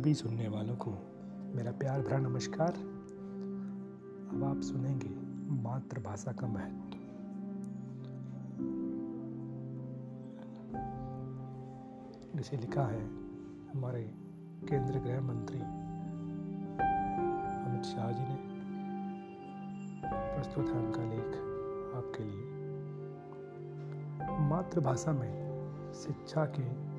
सभी सुनने वालों को मेरा प्यार भरा नमस्कार। अब आप सुनेंगे मातृभाषा का महत्व। जिसे लिखा है हमारे केंद्रीय गृह मंत्री अमित शाह जी ने। प्रस्तुत है उनका लेख आपके लिए। मातृभाषा में शिक्षा के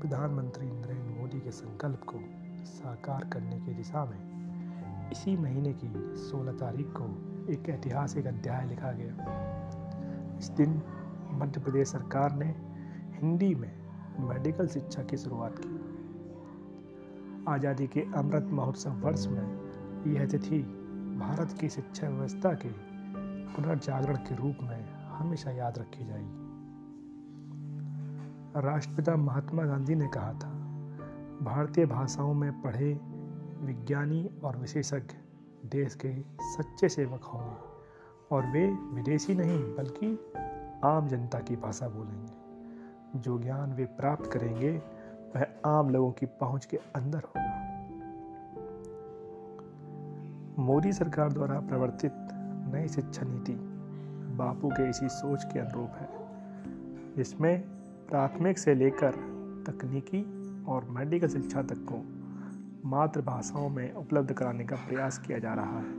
प्रधानमंत्री नरेंद्र मोदी के संकल्प को साकार करने की दिशा में इसी महीने की 16 तारीख को एक ऐतिहासिक अध्याय लिखा गया। इस दिन मध्य प्रदेश सरकार ने हिंदी में मेडिकल शिक्षा की शुरुआत की। आज़ादी के अमृत महोत्सव वर्ष में यह तिथि भारत की शिक्षा व्यवस्था के पुनर्जागरण के रूप में हमेशा याद रखी जाएगी। राष्ट्रपिता महात्मा गांधी ने कहा था भारतीय भाषाओं में पढ़े विज्ञानी और विशेषज्ञ देश के सच्चे सेवक होंगे। और वे विदेशी नहीं, बल्कि आम जनता की भाषा बोलेंगे। जो ज्ञान वे प्राप्त करेंगे, वह आम लोगों की पहुँच के अंदर होगा। मोदी सरकार द्वारा प्रवर्तित नई शिक्षा नीति बापू के इसी सोच के अनुरूप है। जिसमें प्राथमिक से लेकर तकनीकी और मेडिकल शिक्षा तक को मातृभाषाओं में उपलब्ध कराने का प्रयास किया जा रहा है।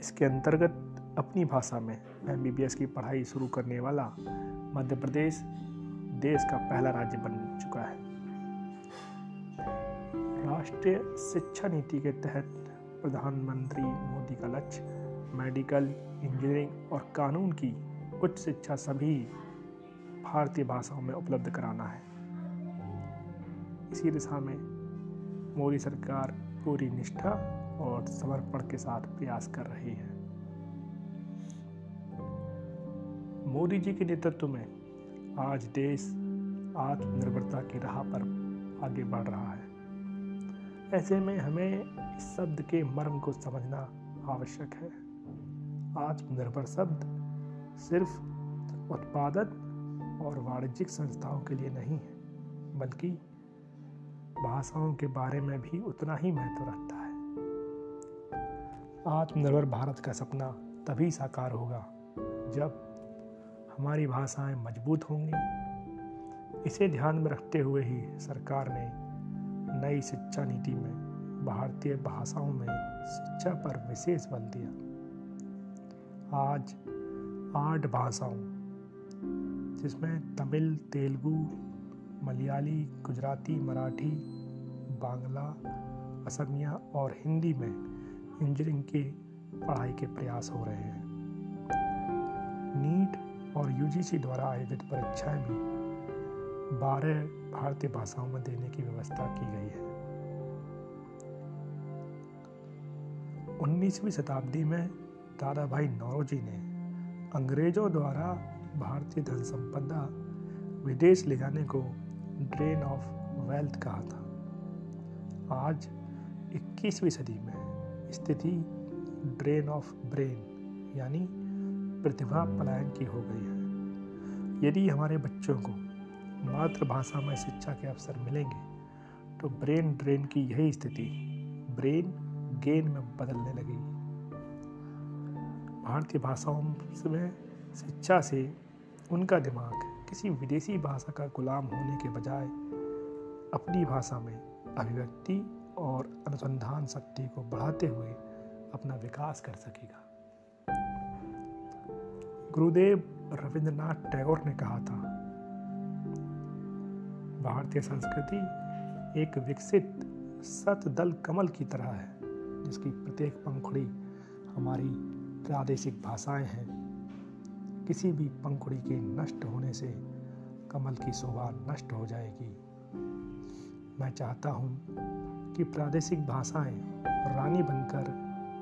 इसके अंतर्गत अपनी भाषा में एम की पढ़ाई शुरू करने वाला मध्य प्रदेश देश का पहला राज्य बन चुका है। राष्ट्रीय शिक्षा नीति के तहत प्रधानमंत्री मोदी का लक्ष्य मेडिकल, इंजीनियरिंग और कानून की उच्च शिक्षा सभी भारतीय भाषाओं में उपलब्ध कराना है। इसी दिशा में मोदी सरकार पूरी निष्ठा और समर्पण के साथ प्रयास कर रही है। मोदी जी के नेतृत्व में आज देश आत्मनिर्भरता की राह पर आगे बढ़ रहा है। ऐसे में हमें इस शब्द के मर्म को समझना आवश्यक है। आत्मनिर्भर शब्द सिर्फ़ उत्पादन और वाणिज्यिक संस्थाओं के लिए नहीं है, बल्कि भाषाओं के बारे में भी उतना ही महत्व रखता है। आत्मनिर्भर भारत का सपना तभी साकार होगा जब हमारी भाषाएँ मज़बूत होंगी। इसे ध्यान में रखते हुए ही सरकार ने नई शिक्षा नीति में भारतीय भाषाओं में शिक्षा पर विशेष बल दिया। आज आठ भाषाओं, जिसमें तमिल, तेलुगु मलयाली, गुजराती, मराठी, बांग्ला, असमिया और हिंदी में इंजीनियरिंग के पढ़ाई के प्रयास हो रहे हैं। नीट और यूजीसी द्वारा आयोजित परीक्षाएँ भी बारह भारतीय भाषाओं में देने की व्यवस्था की गई है। उन्नीसवीं शताब्दी में दादा भाई नौरोजी ने अंग्रेज़ों द्वारा भारतीय धन संपदा विदेश ले जाने को ड्रेन ऑफ़ वेल्थ कहा था। आज 21वीं सदी में स्थिति ड्रेन ऑफ़ ब्रेन, यानी प्रतिभा पलायन की हो गई है। यदि हमारे बच्चों को मातृभाषा में शिक्षा के अवसर मिलेंगे तो ब्रेन ड्रेन की यही स्थिति ब्रेन गेन में बदलने लगेगी भारतीय भाषाओं में शिक्षा से उनका दिमाग किसी विदेशी भाषा का गुलाम होने के बजाय अपनी भाषा में अभिव्यक्ति और अनुसंधान शक्ति को बढ़ाते हुए अपना विकास कर सकेगा। गुरुदेव रविंद्रनाथ टैगोर ने कहा था, भारतीय संस्कृति एक विकसित सतदल कमल की तरह है, जिसकी प्रत्येक पंखुड़ी हमारी प्रादेशिक भाषाएँ हैं। किसी भी पंखुड़ी के नष्ट होने से कमल की शोभा नष्ट हो जाएगी। मैं चाहता हूँ कि प्रादेशिक भाषाएँ रानी बनकर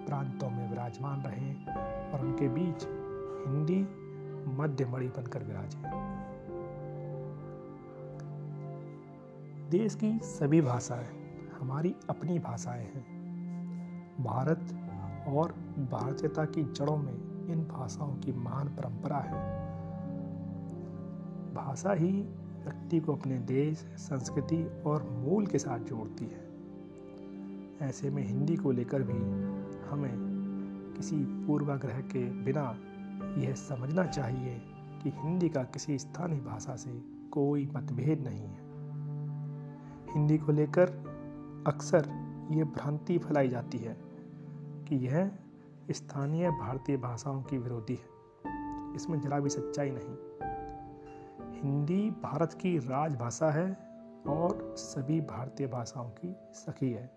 प्रांतों में विराजमान रहें और उनके बीच हिंदी मध्य मणि बनकर विराजे। देश की सभी भाषाएँ हमारी अपनी भाषाएँ हैं। भारत और भारतीयता की जड़ों में इन भाषाओं की महान परंपरा है। भाषा ही व्यक्ति को अपने देश, संस्कृति और मूल के साथ जोड़ती है। ऐसे में हिंदी को लेकर भी हमें किसी पूर्वाग्रह के बिना यह समझना चाहिए कि हिंदी का किसी स्थानीय भाषा से कोई मतभेद नहीं है। हिंदी को लेकर अक्सर ये भ्रांति फैलाई जाती है कि यह स्थानीय भारतीय भाषाओं की विरोधी है। इसमें जरा भी सच्चाई नहीं। हिंदी भारत की राजभाषा है और सभी भारतीय भाषाओं की सखी है।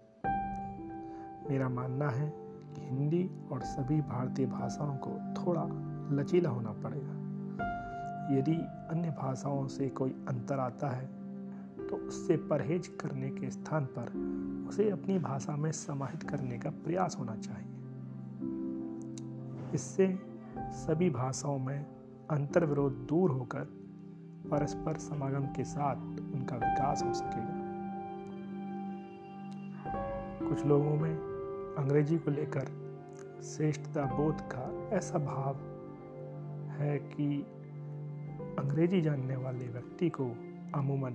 मेरा मानना है कि हिंदी और सभी भारतीय भाषाओं को थोड़ा लचीला होना पड़ेगा। यदि अन्य भाषाओं से कोई अंतर आता है तो उससे परहेज करने के स्थान पर उसे अपनी भाषा में समाहित करने का प्रयास होना चाहिए। इससे सभी भाषाओं में अंतर विरोध दूर होकर परस्पर समागम के साथ उनका विकास हो सकेगा। कुछ लोगों में अंग्रेज़ी को लेकर श्रेष्ठता बोध का ऐसा भाव है कि अंग्रेज़ी जानने वाले व्यक्ति को अमूमन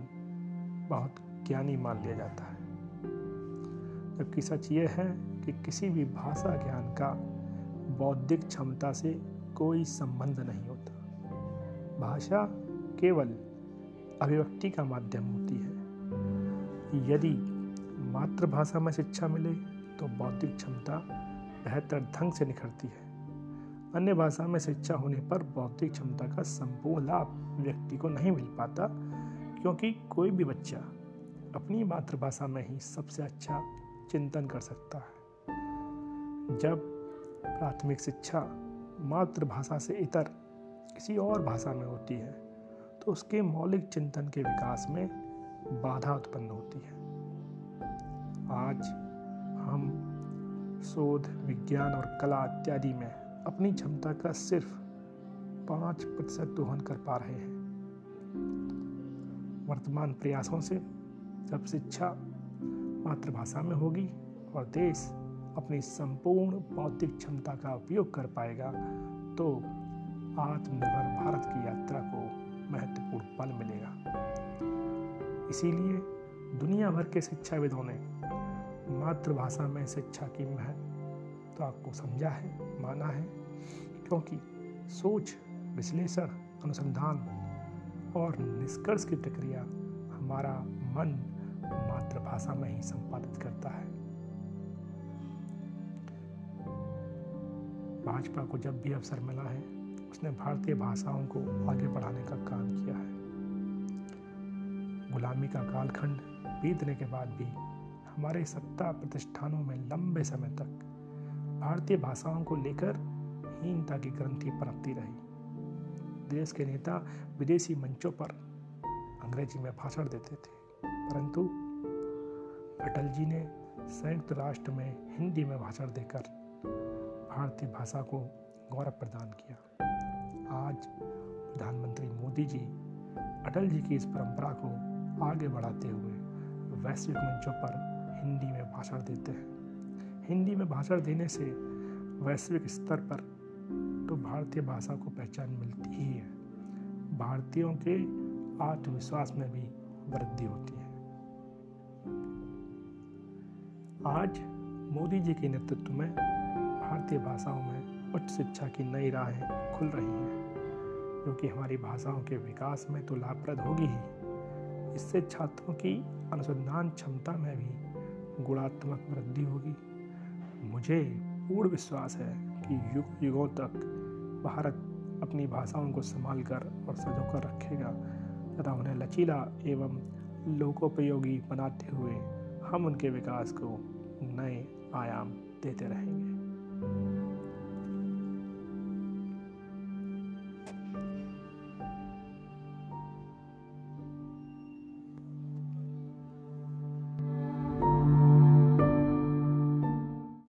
बहुत ज्ञानी मान लिया जाता है। जबकि सच यह है कि किसी भी भाषा ज्ञान का बौद्धिक क्षमता से कोई संबंध नहीं होता। भाषा केवल अभिव्यक्ति का माध्यम होती है। यदि मातृभाषा में शिक्षा मिले तो बौद्धिक क्षमता बेहतर ढंग से निखरती है। अन्य भाषा में शिक्षा होने पर बौद्धिक क्षमता का संपूर्ण लाभ व्यक्ति को नहीं मिल पाता, क्योंकि कोई भी बच्चा अपनी मातृभाषा में ही सबसे अच्छा चिंतन कर सकता है। जब प्राथमिक शिक्षा मातृभाषा से इतर किसी और भाषा में होती है तो उसके मौलिक चिंतन के विकास में बाधा उत्पन्न होती है। आज हम शोध, विज्ञान और कला इत्यादि में अपनी क्षमता का सिर्फ़ पाँच प्रतिशत दोहन कर पा रहे हैं। वर्तमान प्रयासों से जब शिक्षा मातृभाषा में होगी और देश अपनी संपूर्ण बौद्धिक क्षमता का उपयोग कर पाएगा तो आत्मनिर्भर भारत की यात्रा को महत्वपूर्ण पल मिलेगा। इसीलिए दुनिया भर के शिक्षाविदों ने मातृभाषा में शिक्षा की महत्व तो आपको समझा है, माना है, क्योंकि सोच, विश्लेषण, अनुसंधान और निष्कर्ष की प्रक्रिया हमारा मन मातृभाषा में ही संपादित करता है। भाजपा को जब भी अवसर मिला है, उसने भारतीय भाषाओं को आगे बढ़ाने का काम किया है। गुलामी का कालखंड बीतने के बाद भी हमारे सत्ता प्रतिष्ठानों में लंबे समय तक भारतीय भाषाओं को लेकर हीनता की ग्रंथि पनपती रही। देश के नेता विदेशी मंचों पर अंग्रेज़ी में भाषण देते थे। परंतु अटल जी ने संयुक्त राष्ट्र में हिंदी में भाषण देकर भारतीय भाषा को गौरव प्रदान किया। आज प्रधानमंत्री मोदी जी अटल जी की इस परंपरा को आगे बढ़ाते हुए वैश्विक मंचों पर हिंदी में भाषण देते हैं। हिंदी में भाषण देने से वैश्विक स्तर पर तो भारतीय भाषा को पहचान मिलती ही है। भारतीयों के आत्मविश्वास में भी वृद्धि होती है। आज मोदी जी के नेतृत्व में भारतीय भाषाओं में उच्च शिक्षा की नई राहें खुल रही हैं जो कि हमारी भाषाओं के विकास में तो लाभप्रद होगी ही। इससे छात्रों की अनुसंधान क्षमता में भी गुणात्मक वृद्धि होगी। मुझे पूर्ण विश्वास है कि युग युगों तक भारत अपनी भाषाओं को संभाल कर और सजो कर रखेगा, तथा उन्हें लचीला एवं लोकोपयोगी बनाते हुए हम उनके विकास को नए आयाम देते रहेंगे।